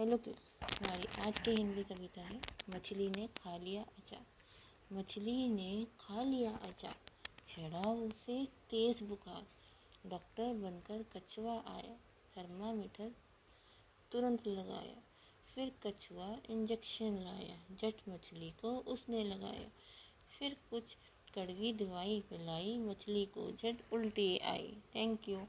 Hello kids हमारी आज की हिंदी कविता है, मछली ने खा लिया अचार। मछली ने खा लिया अचार। चढ़ा उसे तेज बुखार। डॉक्टर बनकर कछुआ आया थर्मामीटर तुरंत लगाया। फिर कछुआ इंजेक्शन लाया, जट मछली को उसने लगाया। फिर कुछ कड़वी दवाई पिलाई, मछली को झट उल्टी आई। Thank you